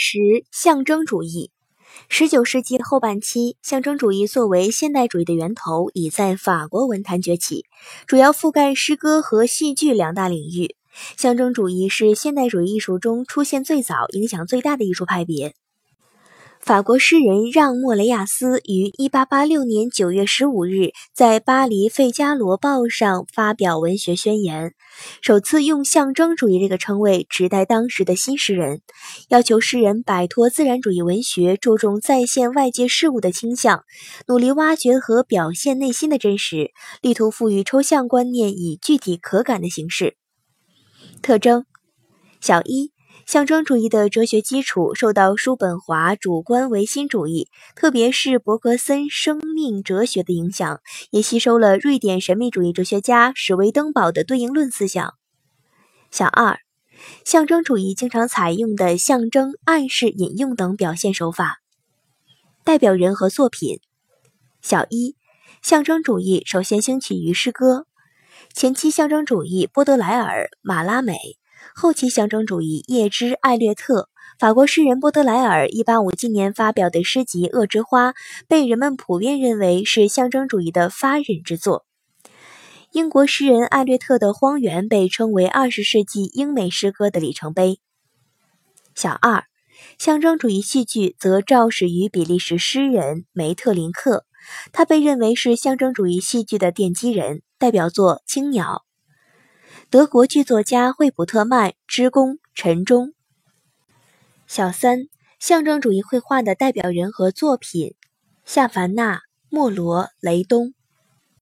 十、象征主义。十九世纪后半期，象征主义作为现代主义的源头，已在法国文坛崛起，主要覆盖诗歌和戏剧两大领域。象征主义是现代主义艺术中出现最早、影响最大的艺术派别。法国诗人让·莫雷亚斯于1886年9月15日在巴黎《费加罗报》上发表文学宣言，首次用象征主义这个称谓指代当时的新诗人，要求诗人摆脱自然主义文学注重再现外界事物的倾向，努力挖掘和表现内心的真实，力图赋予抽象观念以具体可感的形式。特征：小一。象征主义的哲学基础受到叔本华主观唯心主义，特别是伯格森生命哲学的影响，也吸收了瑞典神秘主义哲学家史维登堡的对应论思想。小二，象征主义经常采用的象征、暗示、引用等表现手法。代表人和作品。小一，象征主义首先兴起于诗歌，前期象征主义波德莱尔、马拉美。后期象征主义，叶芝、艾略特，法国诗人波德莱尔1857年发表的诗集《恶之花》被人们普遍认为是象征主义的发轫之作。英国诗人艾略特的《荒原》被称为20世纪英美诗歌的里程碑。小二，象征主义戏剧则肇始于比利时诗人梅特林克，他被认为是象征主义戏剧的奠基人，代表作《青鸟》。德国剧作家惠普特曼之功陈忠。小三，象征主义绘画的代表人和作品：夏凡纳、莫罗、雷东。